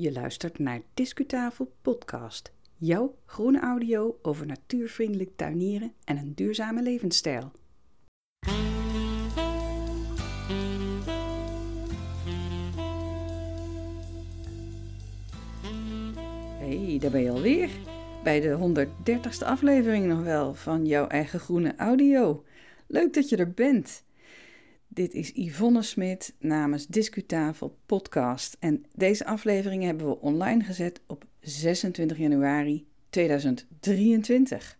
Je luistert naar Discutafel Podcast. Jouw groene audio over natuurvriendelijk tuinieren en een duurzame levensstijl. Hey, daar ben je alweer. Bij de 130ste aflevering nog wel van jouw eigen groene audio. Leuk dat je er bent. Dit is Yvonne Smit namens Discutafel Podcast. En deze aflevering hebben we online gezet op 26 januari 2023.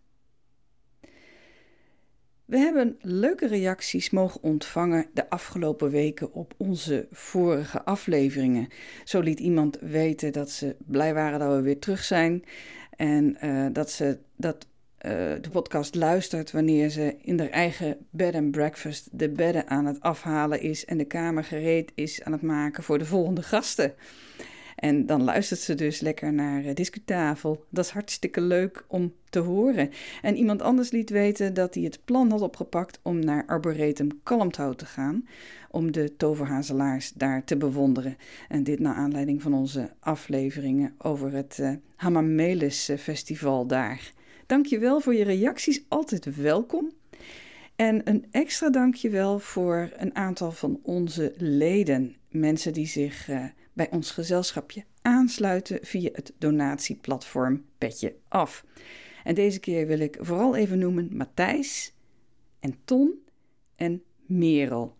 We hebben leuke reacties mogen ontvangen de afgelopen weken op onze vorige afleveringen. Zo liet iemand weten dat ze blij waren dat we weer terug zijn en uh, dat ze dat uh, de podcast luistert wanneer ze in haar eigen bed and breakfast de bedden aan het afhalen is en de kamer gereed is aan het maken voor de volgende gasten. En dan luistert ze dus lekker naar uh, Discutafel. Dat is hartstikke leuk om te horen. En iemand anders liet weten dat hij het plan had opgepakt om naar Arboretum Kalmthout te gaan. Om de toverhazelaars daar te bewonderen. En dit naar aanleiding van onze afleveringen over het uh, Hamamelis Festival daar. Dankjewel voor je reacties, altijd welkom. En een extra dankjewel voor een aantal van onze leden. Mensen die zich uh, bij ons gezelschapje aansluiten via het donatieplatform Petje Af. En deze keer wil ik vooral even noemen Matthijs en Ton en Merel.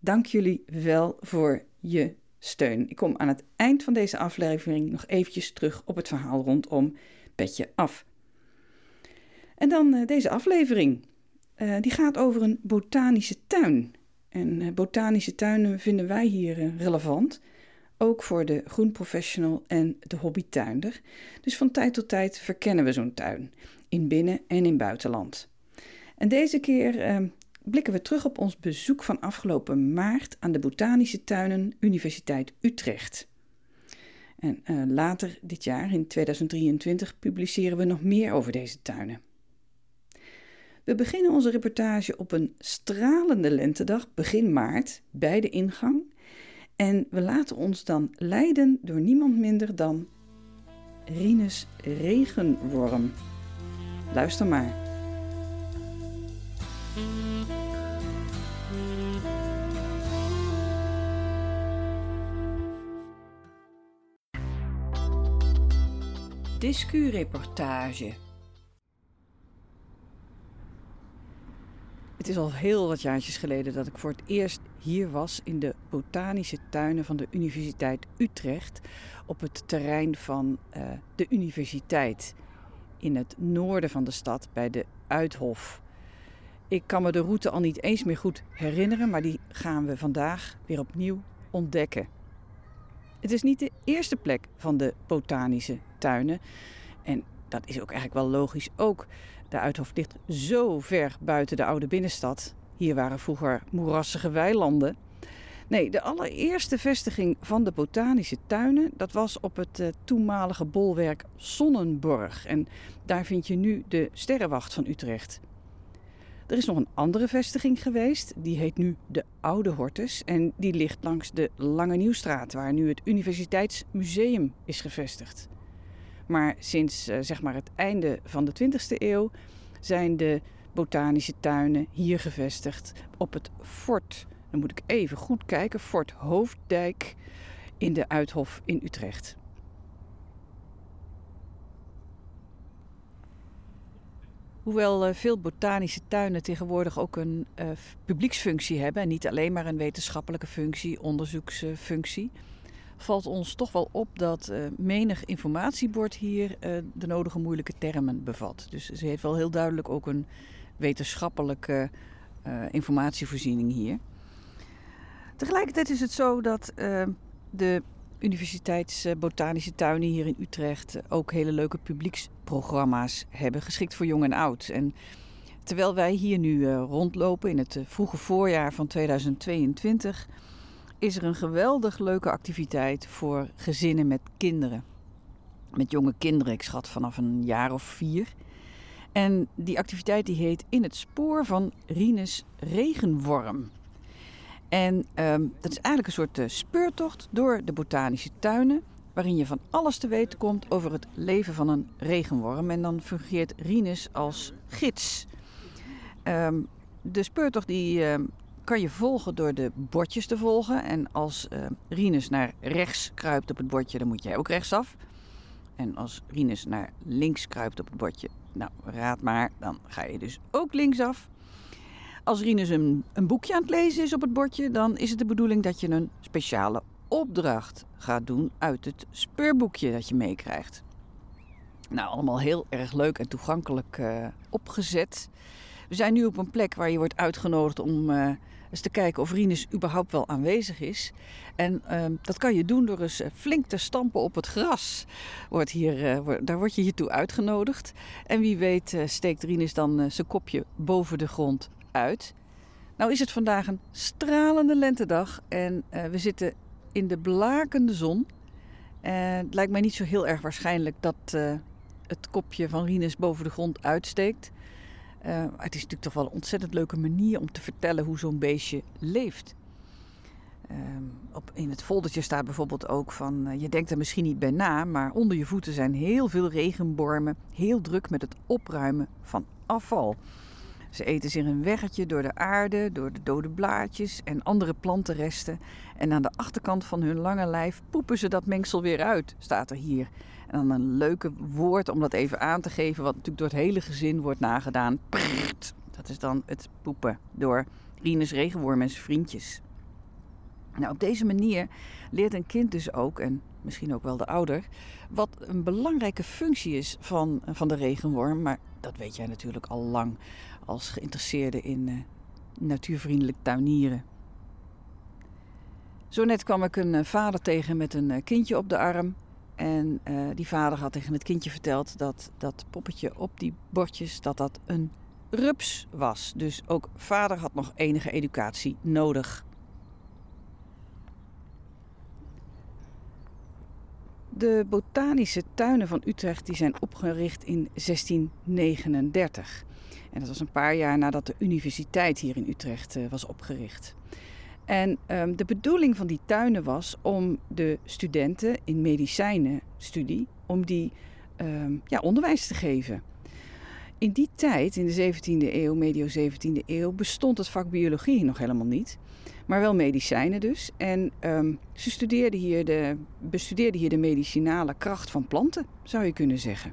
Dank jullie wel voor je steun. Ik kom aan het eind van deze aflevering nog eventjes terug op het verhaal rondom Petje Af. En dan uh, deze aflevering. Uh, die gaat over een botanische tuin. En uh, botanische tuinen vinden wij hier relevant. Ook voor de groenprofessional en de hobbytuinder. Dus van tijd tot tijd verkennen we zo'n tuin. In binnen- en in buitenland. En deze keer blikken we terug op ons bezoek van afgelopen maart aan de Botanische Tuinen Universiteit Utrecht. En later dit jaar, in 2023, publiceren we nog meer over deze tuinen. We beginnen onze reportage op een stralende lentedag, begin maart, bij de ingang. En we laten ons dan leiden door niemand minder dan Rinus Regenworm. Luister maar. Discu-reportage. Het is al heel wat jaartjes geleden dat ik voor het eerst hier was in de botanische tuinen van de Universiteit Utrecht op het terrein van uh, de universiteit in het noorden van de stad bij de Uithof. Ik kan me de route al niet eens meer goed herinneren, maar die gaan we vandaag weer opnieuw ontdekken. Het is niet de eerste plek van de botanische tuinen en dat is ook eigenlijk wel logisch ook. De Uithof ligt zo ver buiten de oude binnenstad. Hier waren vroeger moerassige weilanden. Nee, de allereerste vestiging van de botanische tuinen, dat was op het uh, toenmalige bolwerk Sonnenborg. En daar vind je nu de Sterrenwacht van Utrecht. Er is nog een andere vestiging geweest, die heet nu de Oude Hortus. En die ligt langs de Lange Nieuwstraat, waar nu het Universiteitsmuseum is gevestigd. Maar sinds uh, zeg maar het einde van de 20e eeuw zijn de botanische tuinen hier gevestigd op het fort. Dan moet ik even goed kijken. Fort Hoofddijk in de Uithof in Utrecht. Hoewel uh, veel botanische tuinen tegenwoordig ook een uh, publieksfunctie hebben en niet alleen maar een wetenschappelijke functie, onderzoeksfunctie, valt ons toch wel op dat uh, menig informatiebord hier uh, de nodige moeilijke termen bevat. Dus ze heeft wel heel duidelijk ook een wetenschappelijke uh, informatievoorziening hier. Tegelijkertijd is het zo dat de universiteitsbotanische tuinen hier in Utrecht ook hele leuke publieksprogramma's hebben, geschikt voor jong en oud. En terwijl wij hier nu rondlopen in het vroege voorjaar van 2022 is er een geweldig leuke activiteit voor gezinnen met kinderen. Met jonge kinderen, ik schat vanaf een jaar of vier. En die activiteit die heet In het spoor van Rinus Regenworm. En um, dat is eigenlijk een soort uh, speurtocht door de botanische tuinen. waarin je van alles te weten komt over het leven van een regenworm. En dan fungeert Rinus als gids. Ehm, de speurtocht die, ehm, kan je volgen door de bordjes te volgen. En als uh, Rinus naar rechts kruipt op het bordje, dan moet jij ook rechtsaf. En als Rinus naar links kruipt op het bordje, nou raad maar, dan ga je dus ook linksaf. Als Rinus een, een boekje aan het lezen is op het bordje, dan is het de bedoeling dat je een speciale opdracht gaat doen uit het speurboekje dat je meekrijgt. Nou, allemaal heel erg leuk en toegankelijk uh, opgezet. We zijn nu op een plek waar je wordt uitgenodigd om uh, eens te kijken of Rinus überhaupt wel aanwezig is. En uh, dat kan je doen door eens eh, flink te stampen op het gras. Wordt hier, uh, daar word je hiertoe uitgenodigd. En wie weet steekt Rinus dan zijn kopje boven de grond uit. Nou is het vandaag een stralende lentedag en we zitten in de blakende zon. Het lijkt mij niet zo heel erg waarschijnlijk dat het kopje van Rinus boven de grond uitsteekt. Uh, het is natuurlijk toch wel een ontzettend leuke manier om te vertellen hoe zo'n beestje leeft. Uh, op, in het foldertje staat bijvoorbeeld ook van, uh, je denkt er misschien niet bij na, maar onder je voeten zijn heel veel regenbormen, heel druk met het opruimen van afval. Ze eten zich een weggetje door de aarde, door de dode blaadjes en andere plantenresten. En aan de achterkant van hun lange lijf poepen ze dat mengsel weer uit, staat er hier. En dan een leuke woord om dat even aan te geven, wat natuurlijk door het hele gezin wordt nagedaan. Prrrt. Dat is dan het poepen door Rinus Regenworm en zijn vriendjes. Nou, op deze manier leert een kind dus ook, en misschien ook wel de ouder, wat een belangrijke functie is van, van de regenworm. Maar dat weet jij natuurlijk al lang als geïnteresseerde in uh, natuurvriendelijk tuinieren. Zo net kwam ik een uh, vader tegen met een kindje op de arm. En die vader had tegen het kindje verteld dat dat poppetje op die bordjes dat dat een rups was. Dus ook vader had nog enige educatie nodig. De botanische tuinen van Utrecht die zijn opgericht in 1639. En dat was een paar jaar nadat de universiteit hier in Utrecht uh, was opgericht. En um, de bedoeling van die tuinen was om de studenten in medicijnenstudie, om die um, ja, onderwijs te geven. In die tijd, in de 17e eeuw, medio 17e eeuw, bestond het vak biologie nog helemaal niet. Maar wel medicijnen dus. En um, ze studeerden hier de, bestudeerden hier de medicinale kracht van planten, zou je kunnen zeggen.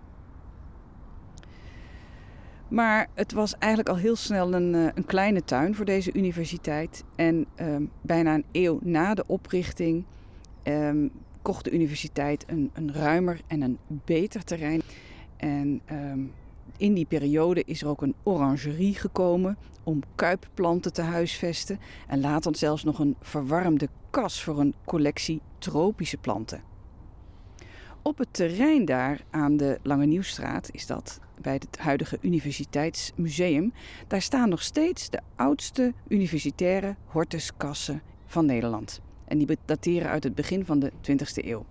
Maar het was eigenlijk al heel snel een, eh, een kleine tuin voor deze universiteit. En um, bijna een eeuw na de oprichting um, kocht de universiteit een, een ruimer en een beter terrein. En in die periode is er ook een orangerie gekomen om kuipplanten te huisvesten. En later zelfs nog een verwarmde kas voor een collectie tropische planten. Op het terrein daar aan de Lange Nieuwstraat is dat bij het huidige Universiteitsmuseum. Daar staan nog steeds de oudste universitaire hortuskassen van Nederland. En die dateren uit het begin van de 20e eeuw.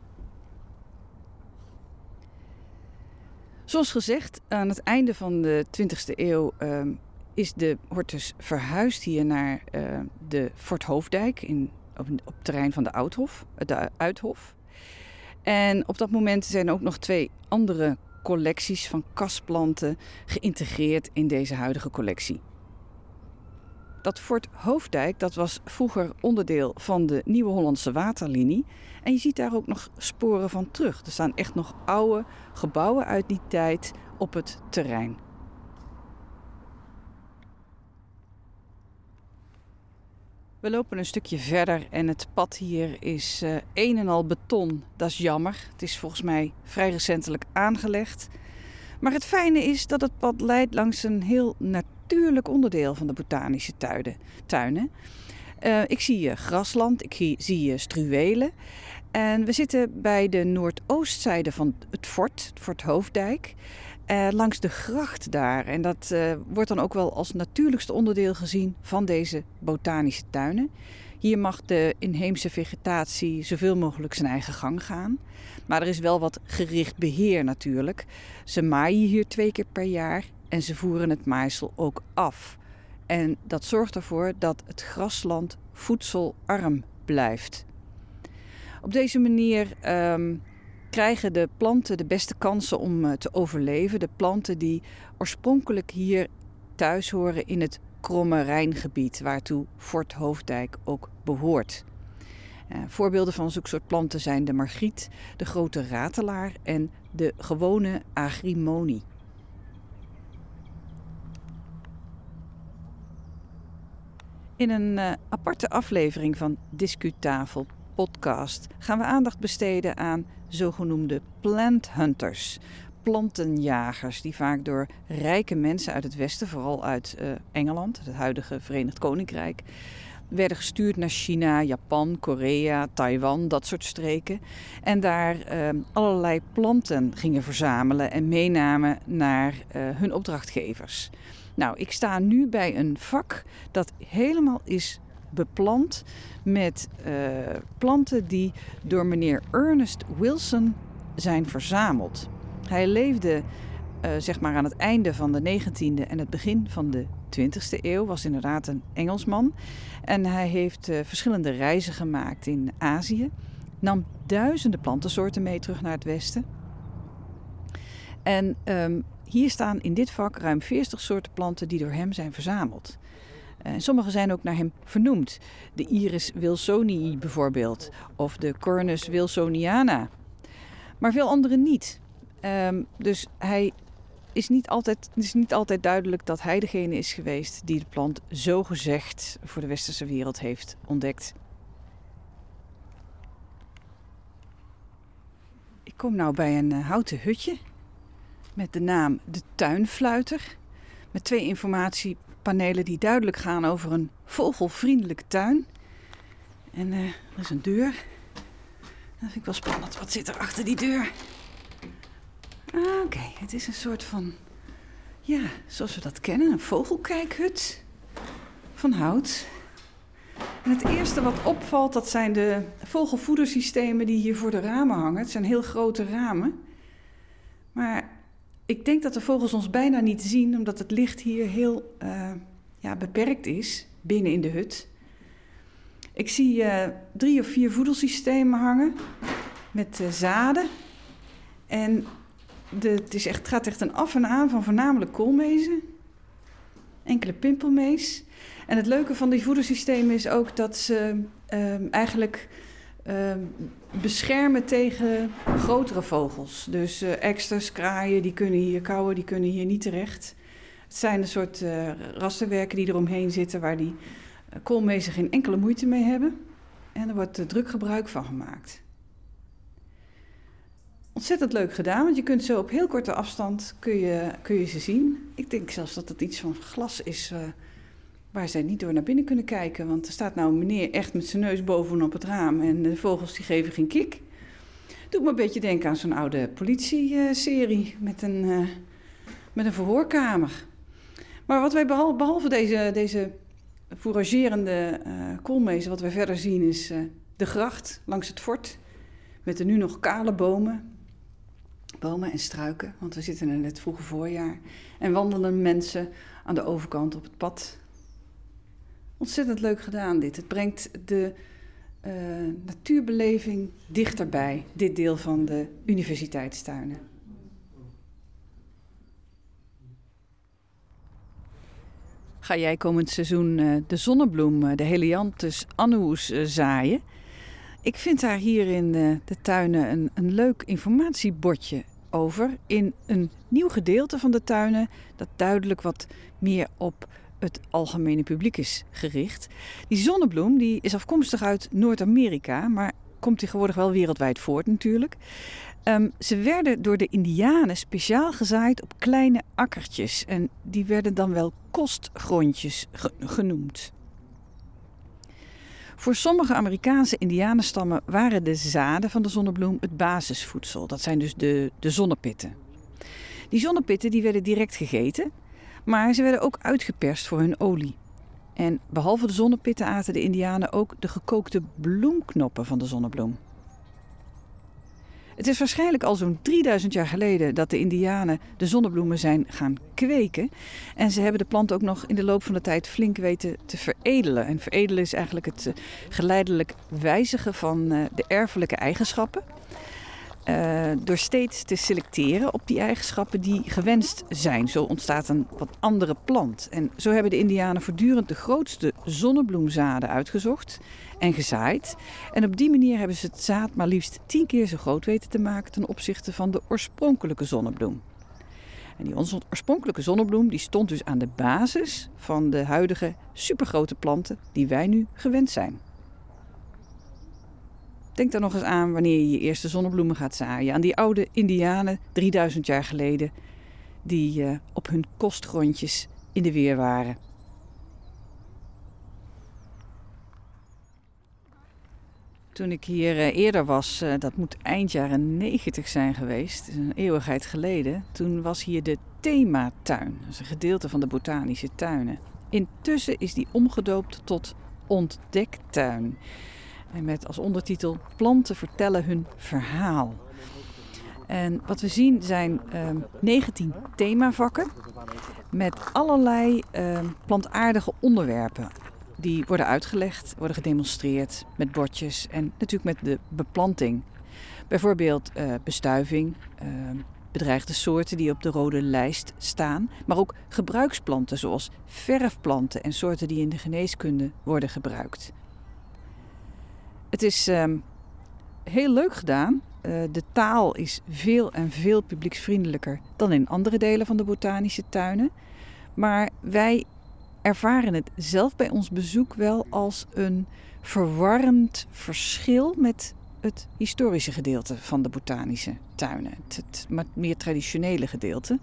Zoals gezegd, aan het einde van de 20e eeuw uh, is de hortus verhuisd hier naar uh, de Fort Hoofdijk in, op, het terrein van de Oudhof, de Uithof. En op dat moment zijn ook nog twee andere collecties van kasplanten geïntegreerd in deze huidige collectie. Dat Fort Hoofdijk dat was vroeger onderdeel van de Nieuwe Hollandse Waterlinie. En je ziet daar ook nog sporen van terug. Er staan echt nog oude gebouwen uit die tijd op het terrein. We lopen een stukje verder en het pad hier is uh, een en al beton. Dat is jammer. Het is volgens mij vrij recentelijk aangelegd. Maar het fijne is dat het pad leidt langs een heel natuurlijk onderdeel van de botanische tuinen. tuinen. Uh, ik zie grasland, ik zie struwelen. En we zitten bij de noordoostzijde van het fort, het Fort Hoofdijk. Uh, langs de gracht daar. En dat wordt dan ook wel als natuurlijkste onderdeel gezien van deze botanische tuinen. Hier mag de inheemse vegetatie zoveel mogelijk zijn eigen gang gaan. Maar er is wel wat gericht beheer natuurlijk. Ze maaien hier twee keer per jaar en ze voeren het maaisel ook af. En dat zorgt ervoor dat het grasland voedselarm blijft. Op deze manier um, krijgen de planten de beste kansen om eh, te overleven. De planten die oorspronkelijk hier thuis horen in het Kromme Rijngebied, waartoe Fort Hoofdijk ook behoort. Uh, voorbeelden van zulke soort planten zijn de margriet, de grote ratelaar en de gewone agrimonie. In een uh, aparte aflevering van Discutafel podcast gaan we aandacht besteden aan zogenoemde plant hunters, plantenjagers, die vaak door rijke mensen uit het Westen, vooral uit uh, Engeland, het huidige Verenigd Koninkrijk, werden gestuurd naar China, Japan, Korea, Taiwan, dat soort streken. En daar uh, allerlei planten gingen verzamelen en meenamen naar uh, hun opdrachtgevers. Nou, ik sta nu bij een vak dat helemaal is beplant met uh, planten die door meneer Ernest Wilson zijn verzameld. Hij leefde uh, zeg maar aan het einde van de 19e en het begin van de 20e eeuw, was inderdaad een Engelsman. En hij heeft uh, verschillende reizen gemaakt in Azië, nam duizenden plantensoorten mee terug naar het westen. En um, hier staan in dit vak ruim 40 soorten planten die door hem zijn verzameld. En uh, sommige zijn ook naar hem vernoemd. De Iris wilsonii bijvoorbeeld, of de Cornus wilsoniana. Maar veel andere niet. Um, dus hij is niet, altijd, is niet altijd duidelijk dat hij degene is geweest die de plant zo gezegd voor de westerse wereld heeft ontdekt. Ik kom nou bij een uh, houten hutje met de naam De Tuinfluiter. Met twee informatiepanelen die duidelijk gaan over een vogelvriendelijke tuin. En uh, er is een deur. Dat vind ik wel spannend. Wat zit er achter die deur? Ah, oké. Het is een soort van, ja, zoals we dat kennen, een vogelkijkhut van hout. En het eerste wat opvalt, dat zijn de vogelvoedersystemen die hier voor de ramen hangen. Het zijn heel grote ramen. Maar ik denk dat de vogels ons bijna niet zien, omdat het licht hier heel uh, ja, beperkt is binnen in de hut. Ik zie uh, drie of vier voedelsystemen hangen met uh, zaden. En de, het, is echt, gaat echt een af en aan van voornamelijk koolmezen, enkele pimpelmees. En het leuke van die voedersystemen is ook dat ze eigenlijk uh, beschermen tegen grotere vogels. Dus uh, eksters, kraaien, die kunnen hier kauwen, die kunnen hier niet terecht. Het zijn een soort uh, rasterwerken die eromheen zitten waar die uh, koolmezen geen enkele moeite mee hebben. En er wordt druk gebruik van gemaakt. Ontzettend leuk gedaan, want je kunt zo op heel korte afstand kun je, kun je ze zien. Ik denk zelfs dat het iets van glas is waar zij niet door naar binnen kunnen kijken. Want er staat nou een meneer echt met zijn neus bovenop het raam en de vogels die geven geen kik. Doet me een beetje denken aan zo'n oude politie-serie met, een, uh, met een verhoorkamer. Maar wat wij behalve, deze, deze fouragerende uh, koolmezen, wat wij verder zien is de gracht langs het fort. Met de nu nog kale bomen. Bomen en struiken, want we zitten in het vroege voorjaar. En wandelen mensen aan de overkant op het pad Ontzettend leuk gedaan dit. Het brengt de uh, natuurbeleving dichterbij, dit deel van de universiteitstuinen. Ga jij komend seizoen uh, de zonnebloem, uh, de Helianthus annuus, zaaien? Ik vind daar hier in de tuinen een, een leuk informatiebordje over. In een nieuw gedeelte van de tuinen dat duidelijk wat meer op het algemene publiek is gericht. Die zonnebloem die is afkomstig uit Noord-Amerika, maar komt tegenwoordig wel wereldwijd voort natuurlijk. Um, ze werden door de Indianen speciaal gezaaid op kleine akkertjes en die werden dan wel kostgrondjes ge genoemd. Voor sommige Amerikaanse indianenstammen waren de zaden van de zonnebloem het basisvoedsel. Dat zijn dus de, de zonnepitten. Die zonnepitten die werden direct gegeten maar ze werden ook uitgeperst voor hun olie. En behalve de zonnepitten aten de Indianen ook de gekookte bloemknoppen van de zonnebloem. Het is waarschijnlijk al zo'n 3000 jaar geleden dat de Indianen de zonnebloemen zijn gaan kweken. En ze hebben de plant ook nog in de loop van de tijd flink weten te veredelen. En veredelen is eigenlijk het eh, geleidelijk wijzigen van eh, de erfelijke eigenschappen. Uh, door steeds te selecteren op die eigenschappen die gewenst zijn. Zo ontstaat een wat andere plant. En zo hebben de Indianen voortdurend de grootste zonnebloemzaden uitgezocht en gezaaid. En op die manier hebben ze het zaad maar liefst tien keer zo groot weten te maken ten opzichte van de oorspronkelijke zonnebloem. En die oorspronkelijke zonnebloem die stond dus aan de basis van de huidige supergrote planten die wij nu gewend zijn. Denk dan nog eens aan wanneer je je eerste zonnebloemen gaat zaaien. Aan die oude Indianen 3000 jaar geleden, die uh, op hun kostgrondjes in de weer waren. Toen ik hier uh, eerder was, uh, dat moet eind jaren 90 zijn geweest, een eeuwigheid geleden. Toen was hier de thematuin, dat is een gedeelte van de botanische tuinen. Intussen is die omgedoopt tot ontdektuin. En met als ondertitel Planten vertellen hun verhaal. En wat we zien zijn uh, 19 themavakken met allerlei uh, plantaardige onderwerpen. Die worden uitgelegd, worden gedemonstreerd met bordjes en natuurlijk met de beplanting. Bijvoorbeeld uh, bestuiving, ehm, bedreigde soorten die op de rode lijst staan, maar ook gebruiksplanten zoals verfplanten en soorten die in de geneeskunde worden gebruikt. Het is uh, heel leuk gedaan. Uh, de taal is veel en veel publieksvriendelijker dan in andere delen van de botanische tuinen. Maar wij ervaren het zelf bij ons bezoek wel als een verwarrend verschil met het historische gedeelte van de botanische tuinen. Het, meer traditionele gedeelte.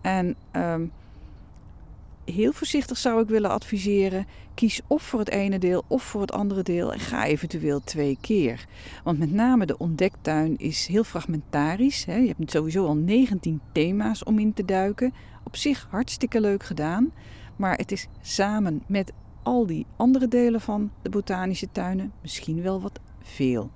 En uh, heel voorzichtig zou ik willen adviseren: kies of voor het ene deel of voor het andere deel en ga eventueel twee keer. Want met name de ontdektuin is heel fragmentarisch. Hè. Je hebt sowieso al 19 thema's om in te duiken. Op zich hartstikke leuk gedaan, maar het is samen met al die andere delen van de botanische tuinen misschien wel wat veel.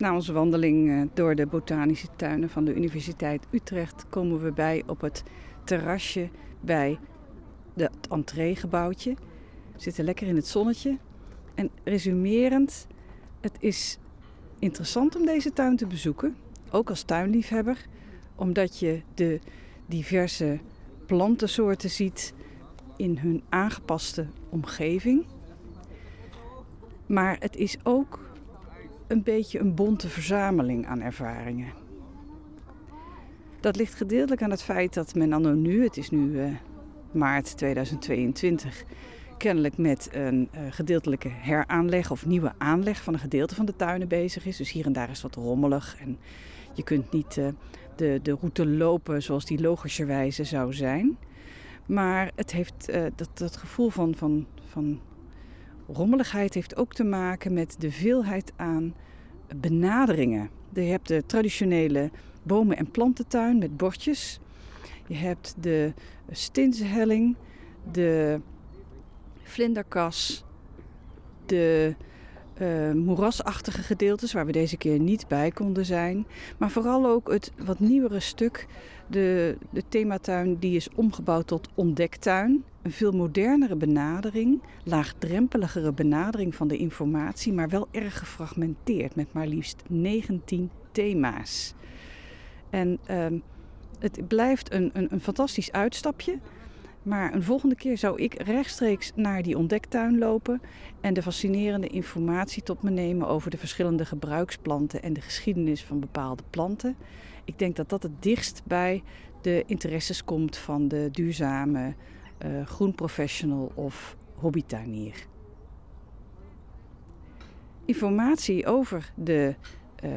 Na onze wandeling eh, door de botanische tuinen van de Universiteit Utrecht komen we bij op het terrasje bij het entreegebouwtje. We zitten lekker in het zonnetje. En resumerend, het is interessant om deze tuin te bezoeken, ook als tuinliefhebber, omdat je de diverse plantensoorten ziet in hun aangepaste omgeving. Maar het is ook een beetje een bonte verzameling aan ervaringen. Dat ligt gedeeltelijk aan het feit dat men anno nu, het is nu uh, maart 2022, kennelijk met een uh, gedeeltelijke heraanleg of nieuwe aanleg van een gedeelte van de tuinen bezig is. Dus hier en daar is wat rommelig en je kunt niet uh, de, de route lopen zoals die logischerwijze zou zijn. Maar het heeft dat, dat gevoel van, van, van rommeligheid heeft ook te maken met de veelheid aan benaderingen. Je hebt de traditionele bomen- en plantentuin met bordjes. Je hebt de stinshelling, de vlinderkas, de uh, moerasachtige gedeeltes waar we deze keer niet bij konden zijn. Maar vooral ook het wat nieuwere stuk, de, de thematuin die is omgebouwd tot ontdektuin. Een veel modernere benadering, laagdrempeligere benadering van de informatie, maar wel erg gefragmenteerd met maar liefst 19 thema's. En uh, het blijft een, een, een fantastisch uitstapje. Maar een volgende keer zou ik rechtstreeks naar die ontdektuin lopen en de fascinerende informatie tot me nemen over de verschillende gebruiksplanten en de geschiedenis van bepaalde planten. Ik denk dat dat het dichtst bij de interesses komt van de duurzame uh, groenprofessional of hobbytuinier. Informatie over de uh,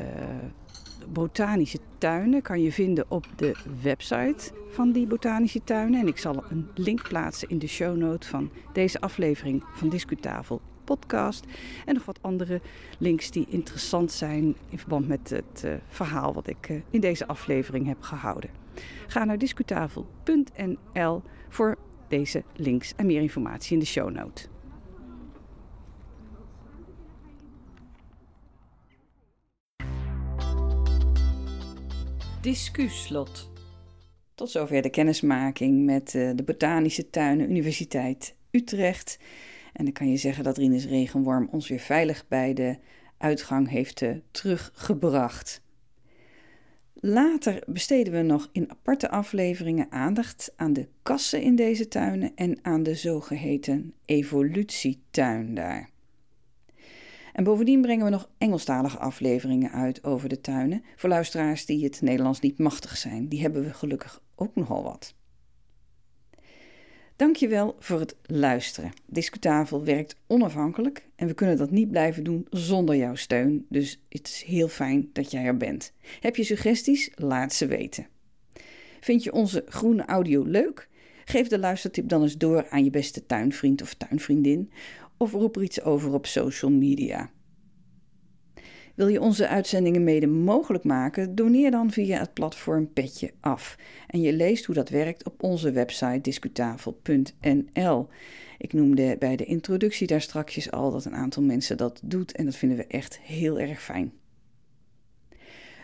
botanische tuinen kan je vinden op de website van die botanische tuinen. En ik zal een link plaatsen in de show note van deze aflevering van Discutafel podcast. En nog wat andere links die interessant zijn in verband met het uh, verhaal wat ik in deze aflevering heb gehouden. Ga naar discutafel.nl voor deze links en meer informatie in de show note. Discuslot. Tot zover de kennismaking met eh, de Botanische Tuinen Universiteit Utrecht. En dan kan je zeggen dat Rinus Regenworm ons weer veilig bij de uitgang heeft uh, teruggebracht. Later besteden we nog in aparte afleveringen aandacht aan de kassen in deze tuinen en aan de zogeheten evolutietuin daar. En bovendien brengen we nog Engelstalige afleveringen uit over de tuinen voor luisteraars die het Nederlands niet machtig zijn. Die hebben we gelukkig ook nogal wat. Dankjewel voor het luisteren. Discutafel werkt onafhankelijk en we kunnen dat niet blijven doen zonder jouw steun. Dus het is heel fijn dat jij er bent. Heb je suggesties? Laat ze weten. Vind je onze groene audio leuk? Geef de luistertip dan eens door aan je beste tuinvriend of tuinvriendin of roep er iets over op social media. Wil je onze uitzendingen mede mogelijk maken? Doneer dan via het platform Petje Af. En je leest hoe dat werkt op onze website discutafel.nl. Ik noemde bij de introductie daar strakjes al dat een aantal mensen dat doet en dat vinden we echt heel erg fijn.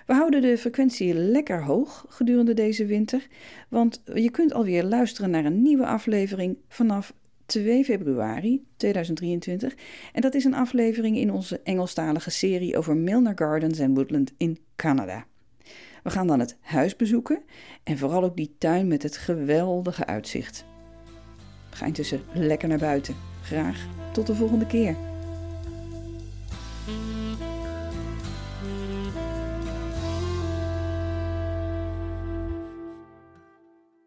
We houden de frequentie lekker hoog gedurende deze winter, want je kunt alweer luisteren naar een nieuwe aflevering vanaf 2 februari 2023. En dat is een aflevering in onze Engelstalige serie over Milner Gardens en Woodland in Canada. We gaan dan het huis bezoeken en vooral ook die tuin met het geweldige uitzicht. Ga intussen lekker naar buiten. Graag tot de volgende keer.